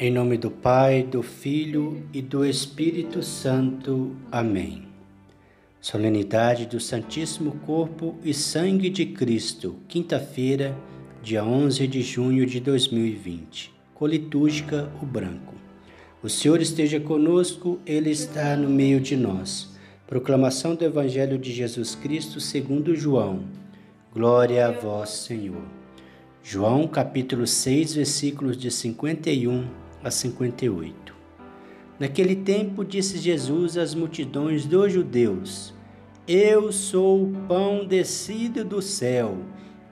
Em nome do Pai, do Filho e do Espírito Santo. Amém. Solenidade do Santíssimo Corpo e Sangue de Cristo, quinta-feira, dia 11 de junho de 2020. Colitúrgica, o branco. O Senhor esteja conosco, Ele está no meio de nós. Proclamação do Evangelho de Jesus Cristo segundo João. Glória a vós, Senhor. João capítulo 6, versículos de 51 a 58. Naquele tempo disse Jesus às multidões dos judeus: Eu sou o pão descido do céu.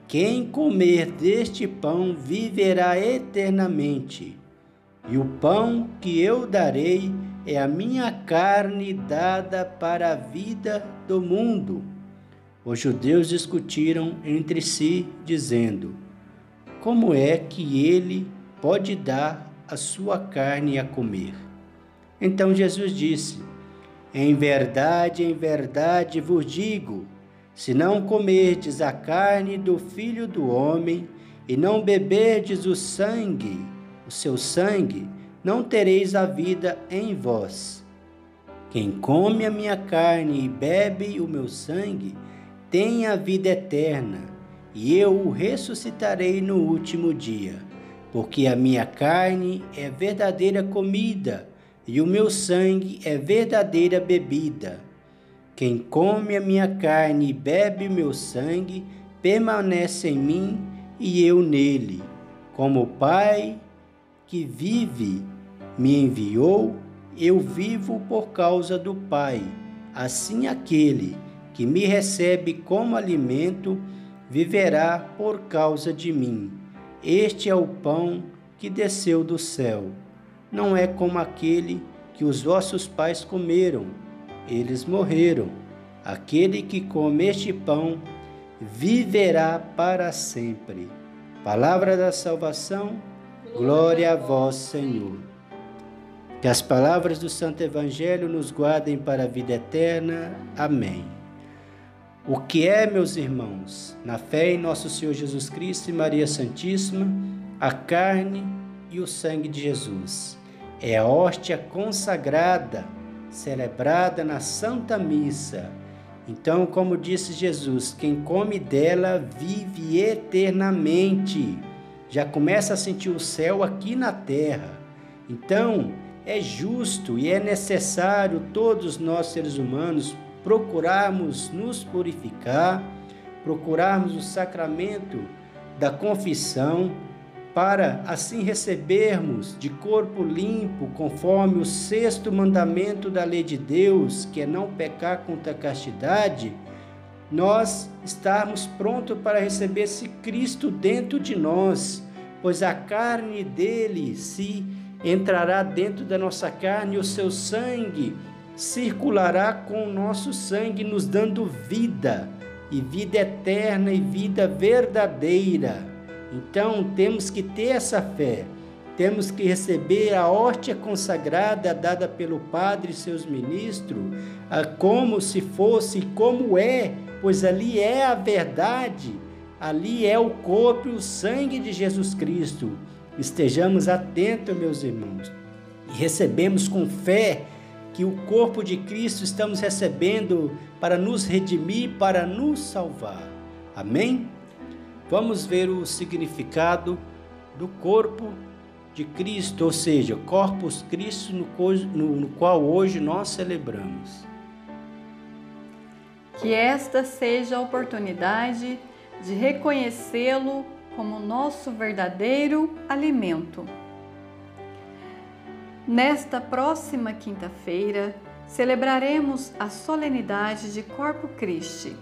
Quem comer deste pão viverá eternamente. E o pão que eu darei é a minha carne dada para a vida do mundo. Os judeus discutiram entre si, dizendo: Como é que ele pode dar a sua carne a comer. Então Jesus disse: Em verdade, em verdade vos digo: se não comerdes a carne do Filho do Homem e não beberdes o sangue, o seu sangue, não tereis a vida em vós. Quem come a minha carne e bebe o meu sangue, tem a vida eterna, e eu o ressuscitarei no último dia porque a minha carne é verdadeira comida e o meu sangue é verdadeira bebida. Quem come a minha carne e bebe o meu sangue permanece em mim e eu nele. Como o Pai que vive me enviou, eu vivo por causa do Pai. Assim aquele que me recebe como alimento viverá por causa de mim. Este é o pão que desceu do céu. Não é como aquele que os vossos pais comeram, eles morreram. Aquele que come este pão viverá para sempre. Palavra da salvação, glória a vós, Senhor. Que as palavras do Santo Evangelho nos guardem para a vida eterna. Amém. O que é, meus irmãos, na fé em nosso Senhor Jesus Cristo e Maria Santíssima, a carne e o sangue de Jesus? É a hóstia consagrada, celebrada na Santa Missa. Então, como disse Jesus, quem come dela vive eternamente. Já começa a sentir o céu aqui na terra. Então, é justo e é necessário todos nós seres humanos procurarmos nos purificar, procurarmos o sacramento da confissão, para assim recebermos de corpo limpo, conforme o sexto mandamento da lei de Deus, que é não pecar contra a castidade, nós estarmos prontos para receber esse Cristo dentro de nós, pois a carne dele se entrará dentro da nossa carne, o seu sangue circulará com o nosso sangue, nos dando vida, e vida eterna e vida verdadeira. Então temos que ter essa fé, temos que receber a hóstia consagrada dada pelo Padre e seus ministros, como se fosse, como é, pois ali é a verdade, ali é o corpo e o sangue de Jesus Cristo. Estejamos atentos, meus irmãos, e recebemos com fé que o corpo de Cristo estamos recebendo para nos redimir, para nos salvar. Amém? Vamos ver o significado do corpo de Cristo, ou seja, Corpus no, no qual hoje nós celebramos. Que esta seja a oportunidade de reconhecê-lo como nosso verdadeiro alimento Nesta próxima quinta-feira, celebraremos a solenidade de Corpus Christi.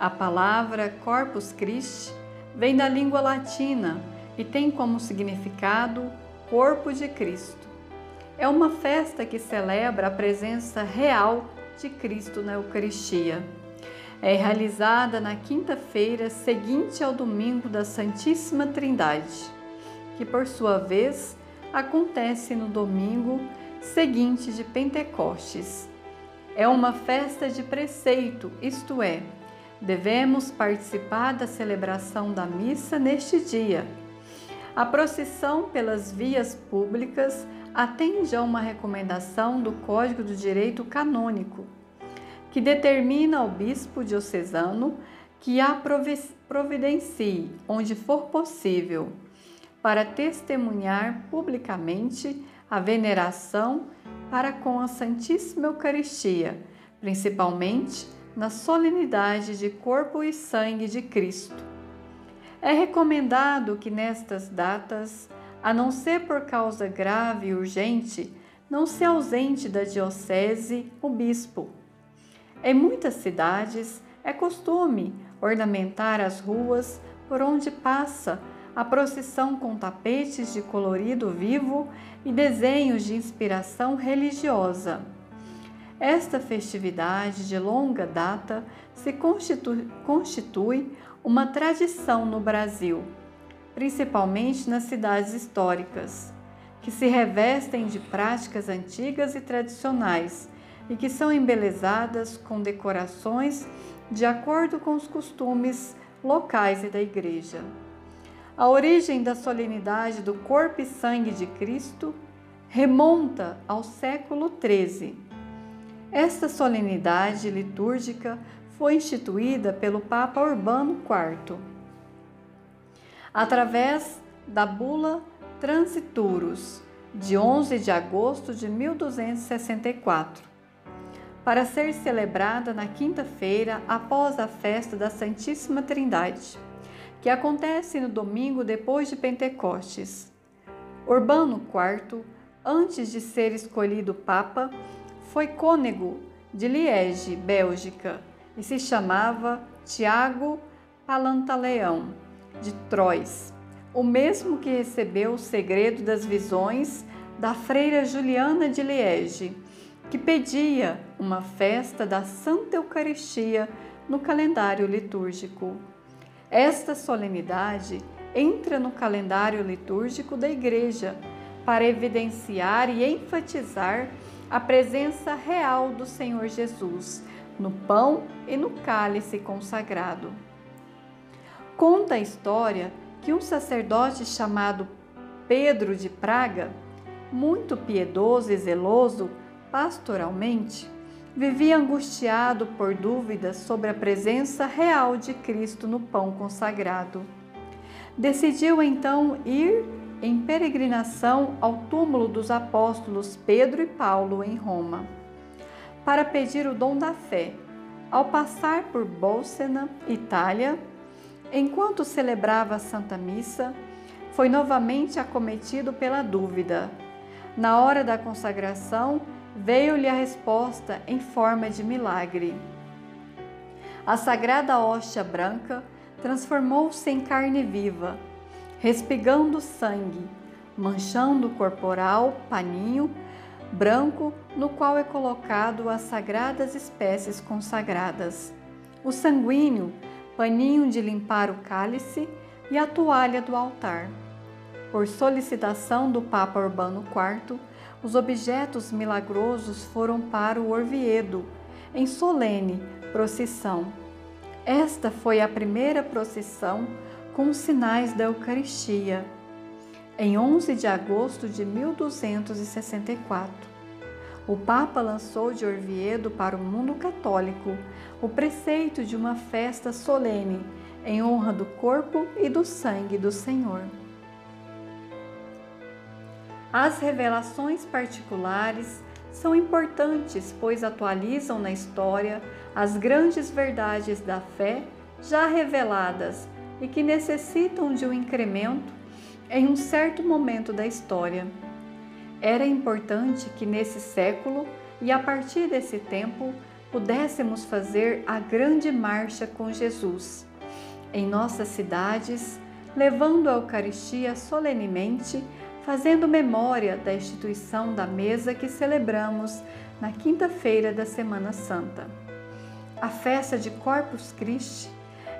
A palavra Corpus Christi vem da língua latina e tem como significado Corpo de Cristo. É uma festa que celebra a presença real de Cristo na Eucaristia. É realizada na quinta-feira seguinte ao domingo da Santíssima Trindade, que por sua vez acontece no domingo seguinte de Pentecostes. É uma festa de preceito, isto é, devemos participar da celebração da missa neste dia. A procissão pelas vias públicas atende a uma recomendação do Código do Direito Canônico, que determina ao bispo diocesano que a providencie, onde for possível, para testemunhar publicamente a veneração para com a Santíssima Eucaristia, principalmente na solenidade de corpo e sangue de Cristo. É recomendado que nestas datas, a não ser por causa grave e urgente, não se ausente da diocese o bispo. Em muitas cidades é costume ornamentar as ruas por onde passa a procissão com tapetes de colorido vivo e desenhos de inspiração religiosa. Esta festividade de longa data se constitui, constitui uma tradição no Brasil, principalmente nas cidades históricas, que se revestem de práticas antigas e tradicionais e que são embelezadas com decorações de acordo com os costumes locais e da Igreja. A origem da solenidade do corpo e sangue de Cristo remonta ao século XIII. Esta solenidade litúrgica foi instituída pelo Papa Urbano IV, através da bula Transiturus, de 11 de agosto de 1264, para ser celebrada na quinta-feira após a festa da Santíssima Trindade que acontece no domingo depois de Pentecostes. Urbano IV, antes de ser escolhido Papa, foi cônego de Liege, Bélgica, e se chamava Tiago Palantaleão, de Troyes, o mesmo que recebeu o segredo das visões da freira Juliana de Liege, que pedia uma festa da Santa Eucaristia no calendário litúrgico. Esta solenidade entra no calendário litúrgico da Igreja para evidenciar e enfatizar a presença real do Senhor Jesus no pão e no cálice consagrado. Conta a história que um sacerdote chamado Pedro de Praga, muito piedoso e zeloso pastoralmente, vivia angustiado por dúvidas sobre a presença real de Cristo no pão consagrado. Decidiu então ir em peregrinação ao túmulo dos apóstolos Pedro e Paulo em Roma, para pedir o dom da fé. Ao passar por Bolsena, Itália, enquanto celebrava a Santa Missa, foi novamente acometido pela dúvida. Na hora da consagração, veio-lhe a resposta em forma de milagre. A sagrada hóstia branca transformou-se em carne viva, respigando sangue, manchando o corporal paninho branco no qual é colocado as sagradas espécies consagradas. O sanguíneo, paninho de limpar o cálice e a toalha do altar. Por solicitação do Papa Urbano IV, os objetos milagrosos foram para o Orviedo, em solene procissão. Esta foi a primeira procissão com sinais da Eucaristia, em 11 de agosto de 1264. O Papa lançou de Orviedo para o mundo católico o preceito de uma festa solene em honra do corpo e do sangue do Senhor. As revelações particulares são importantes, pois atualizam na história as grandes verdades da fé já reveladas e que necessitam de um incremento em um certo momento da história. Era importante que nesse século e a partir desse tempo pudéssemos fazer a grande marcha com Jesus em nossas cidades, levando a Eucaristia solenemente fazendo memória da instituição da mesa que celebramos na quinta-feira da Semana Santa. A festa de Corpus Christi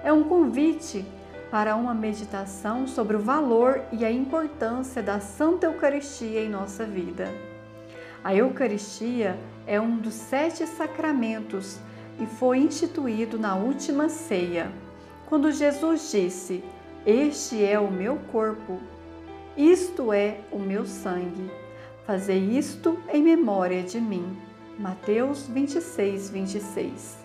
é um convite para uma meditação sobre o valor e a importância da Santa Eucaristia em nossa vida. A Eucaristia é um dos sete sacramentos e foi instituído na última ceia, quando Jesus disse: Este é o meu corpo Isto é o meu sangue. Fazei isto em memória de mim. Mateus 26, 26.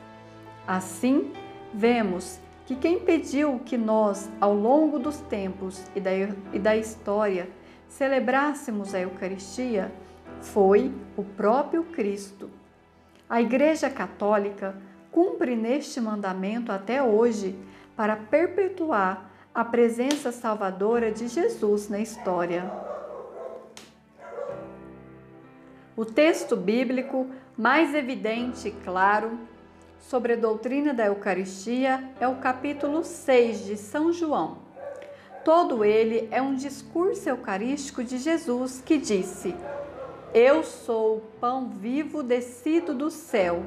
Assim, vemos que quem pediu que nós, ao longo dos tempos e da, e da história, celebrássemos a Eucaristia foi o próprio Cristo. A Igreja Católica cumpre neste mandamento até hoje para perpetuar a presença salvadora de Jesus na história. O texto bíblico mais evidente e claro sobre a doutrina da Eucaristia é o capítulo 6 de São João. Todo ele é um discurso eucarístico de Jesus que disse: Eu sou o pão vivo descido do céu.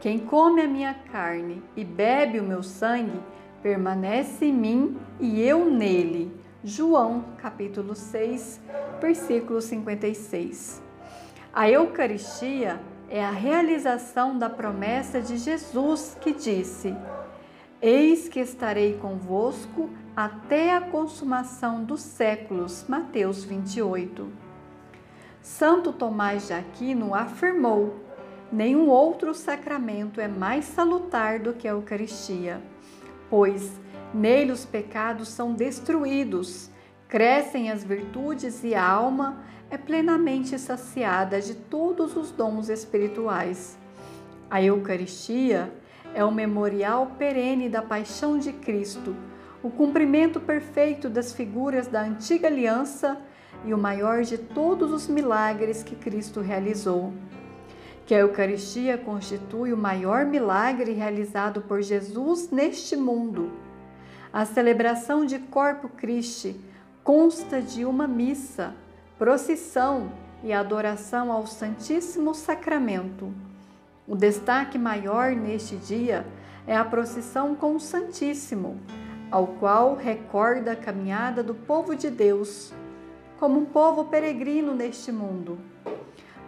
Quem come a minha carne e bebe o meu sangue permanece em mim e eu nele. João, capítulo 6, versículo 56. A Eucaristia é a realização da promessa de Jesus que disse: Eis que estarei convosco até a consumação dos séculos. Mateus 28. Santo Tomás de Aquino afirmou: Nenhum outro sacramento é mais salutar do que a Eucaristia, pois nele os pecados são destruídos, crescem as virtudes e a alma é plenamente saciada de todos os dons espirituais. A Eucaristia é o memorial perene da paixão de Cristo, o cumprimento perfeito das figuras da antiga aliança e o maior de todos os milagres que Cristo realizou. Que a Eucaristia constitui o maior milagre realizado por Jesus neste mundo. A celebração de Corpo Christi consta de uma missa procissão e adoração ao Santíssimo Sacramento. O destaque maior neste dia é a procissão com o Santíssimo, ao qual recorda a caminhada do povo de Deus, como um povo peregrino neste mundo.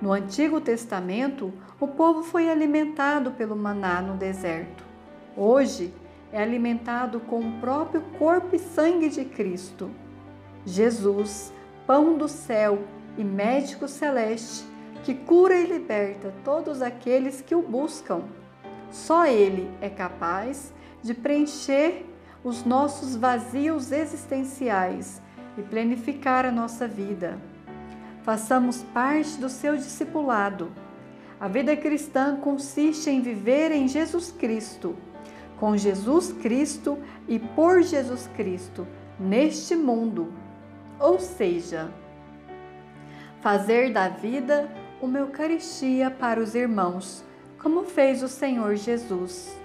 No Antigo Testamento, o povo foi alimentado pelo maná no deserto. Hoje, é alimentado com o próprio corpo e sangue de Cristo. Jesus pão do céu e médico celeste, que cura e liberta todos aqueles que o buscam. Só Ele é capaz de preencher os nossos vazios existenciais e planificar a nossa vida. Façamos parte do seu discipulado. A vida cristã consiste em viver em Jesus Cristo, com Jesus Cristo e por Jesus Cristo, neste mundo ou seja, fazer da vida uma Eucaristia para os irmãos, como fez o Senhor Jesus.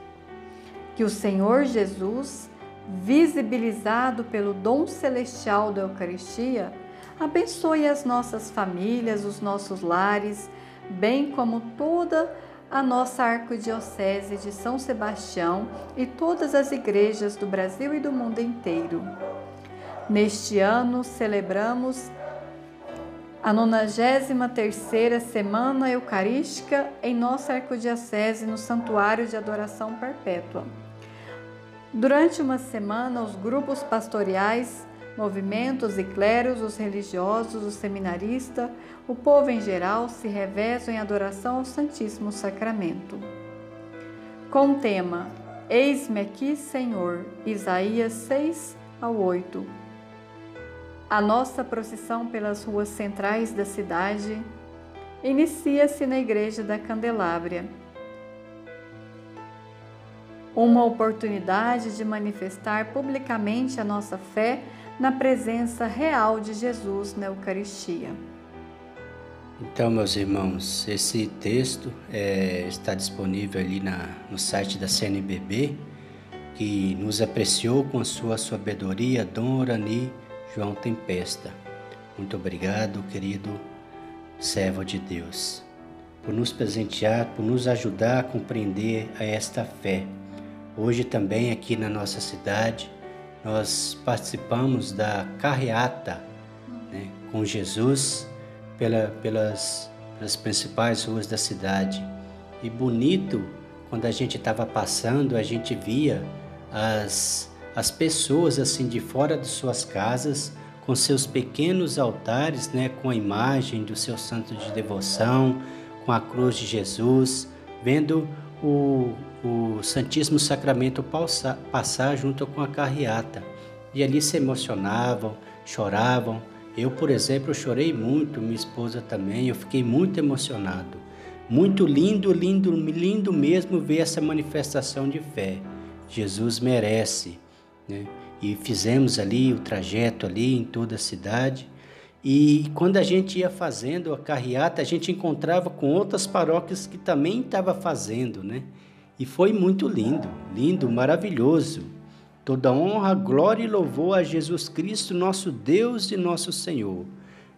Que o Senhor Jesus, visibilizado pelo dom celestial da Eucaristia, abençoe as nossas famílias, os nossos lares, bem como toda a nossa arquidiocese de São Sebastião e todas as igrejas do Brasil e do mundo inteiro. Neste ano celebramos a 93ª Semana Eucarística em nossa Arquidiocese no Santuário de Adoração Perpétua. Durante uma semana, os grupos pastoriais, movimentos e cleros, os religiosos, os seminaristas, o povo em geral se revezam em adoração ao Santíssimo Sacramento. Com o tema Eis-me aqui, Senhor, Isaías 6 ao 8. A nossa procissão pelas ruas centrais da cidade inicia-se na Igreja da Candelária. Uma oportunidade de manifestar publicamente a nossa fé na presença real de Jesus na Eucaristia. Então, meus irmãos, esse texto é, está disponível ali na, no site da CNBB, que nos apreciou com a sua sabedoria, Dom Orani João Tempesta. Muito obrigado, querido servo de Deus, por nos presentear, por nos ajudar a compreender a esta fé. Hoje também aqui na nossa cidade nós participamos da carreata né, com Jesus pela, pelas, pelas principais ruas da cidade. E bonito, quando a gente estava passando, a gente via as as pessoas assim de fora de suas casas com seus pequenos altares, né, com a imagem do seu santo de devoção, com a cruz de Jesus, vendo o, o Santíssimo Sacramento passar junto com a carreata. E ali se emocionavam, choravam. Eu, por exemplo, chorei muito, minha esposa também, eu fiquei muito emocionado. Muito lindo, lindo, lindo mesmo ver essa manifestação de fé. Jesus merece. Né? E fizemos ali o trajeto ali em toda a cidade. E quando a gente ia fazendo a carreata, a gente encontrava com outras paróquias que também estavam fazendo, né? E foi muito lindo, lindo, maravilhoso. Toda honra, glória e louvor a Jesus Cristo, nosso Deus e nosso Senhor.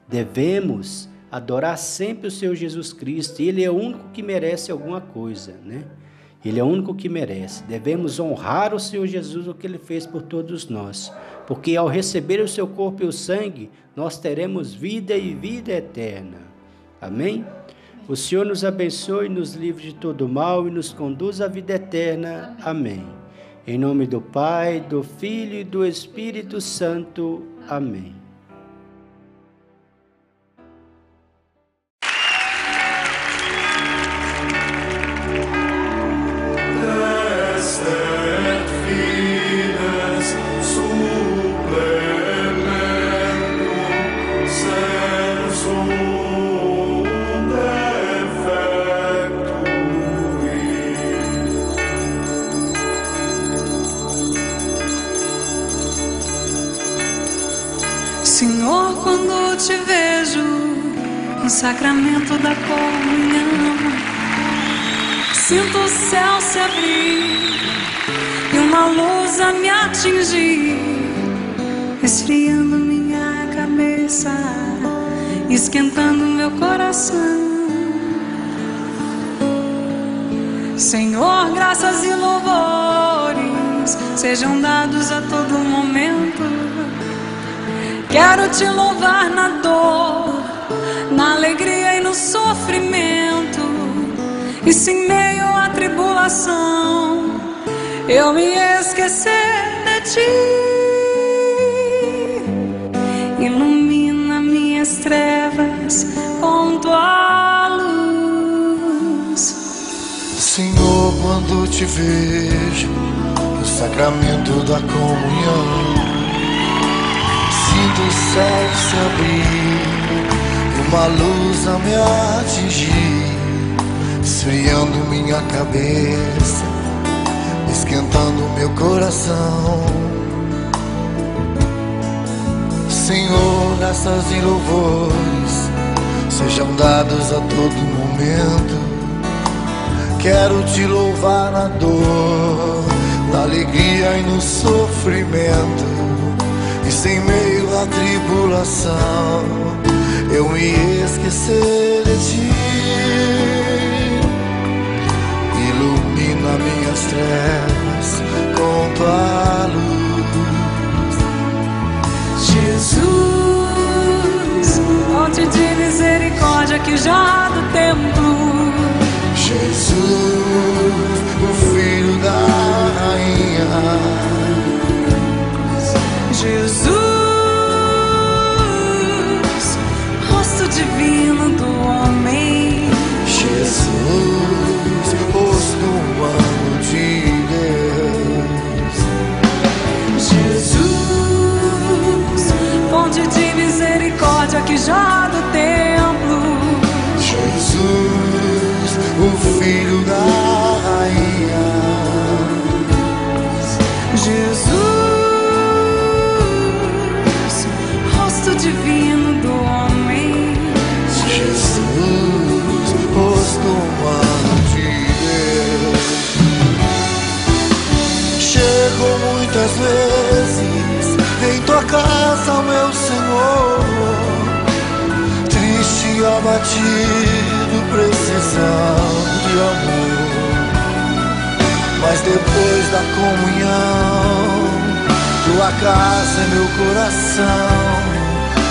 Devemos adorar sempre o Senhor Jesus Cristo, Ele é o único que merece alguma coisa, né? Ele é o único que merece. Devemos honrar o Senhor Jesus, o que Ele fez por todos nós. Porque ao receber o seu corpo e o sangue, nós teremos vida e vida eterna. Amém? O Senhor nos abençoe, nos livre de todo mal e nos conduz à vida eterna. Amém. Em nome do Pai, do Filho e do Espírito Santo. Amém. Sacramento da comunhão. Sinto o céu se abrir e uma luz a me atingir, esfriando minha cabeça, esquentando meu coração. Senhor, graças e louvores sejam dados a todo momento. Quero te louvar na dor alegria e no sofrimento, e se em meio à tribulação eu me esquecer de ti, ilumina minhas trevas com tua luz. Senhor, quando te vejo no sacramento da comunhão, sinto o céu se abrir uma luz a me atingir, esfriando minha cabeça, esquentando meu coração. Senhor, graças e louvores sejam dados a todo momento. Quero te louvar na dor, na alegria e no sofrimento, e sem meio à tribulação eu me esquecer de ti. Ilumina minhas trevas com tua luz. Jesus, fonte de misericórdia que já do templo. Jesus, misericórdia vivo precisando de amor. Mas depois da comunhão, tua casa é meu coração.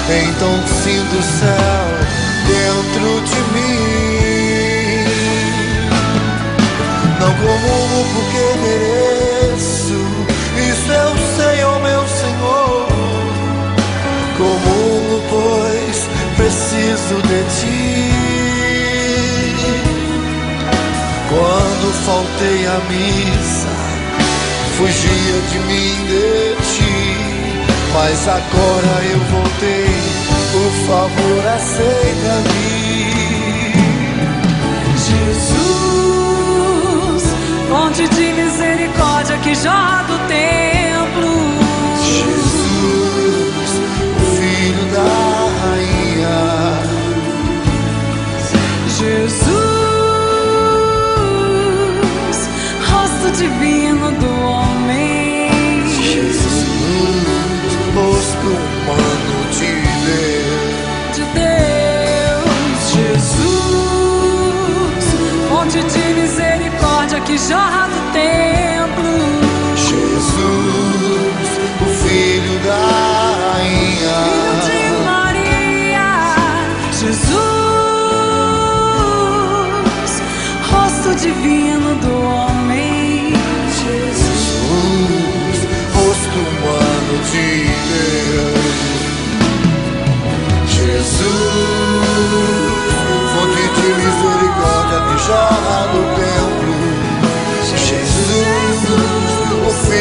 Então sinto o céu dentro de mim. Não comungo porque mereço, isso eu sei, ó oh meu Senhor. Comungo, pois preciso de ti. faltei à missa, fugia de mim, de ti, mas agora eu voltei, por favor aceita-me. Jesus, fonte de misericórdia que jorra do tempo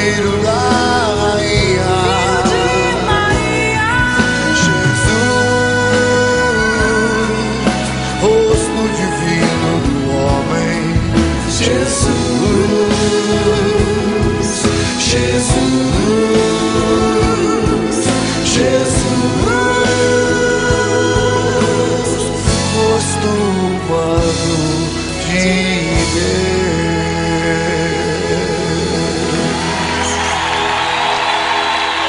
dinheiro.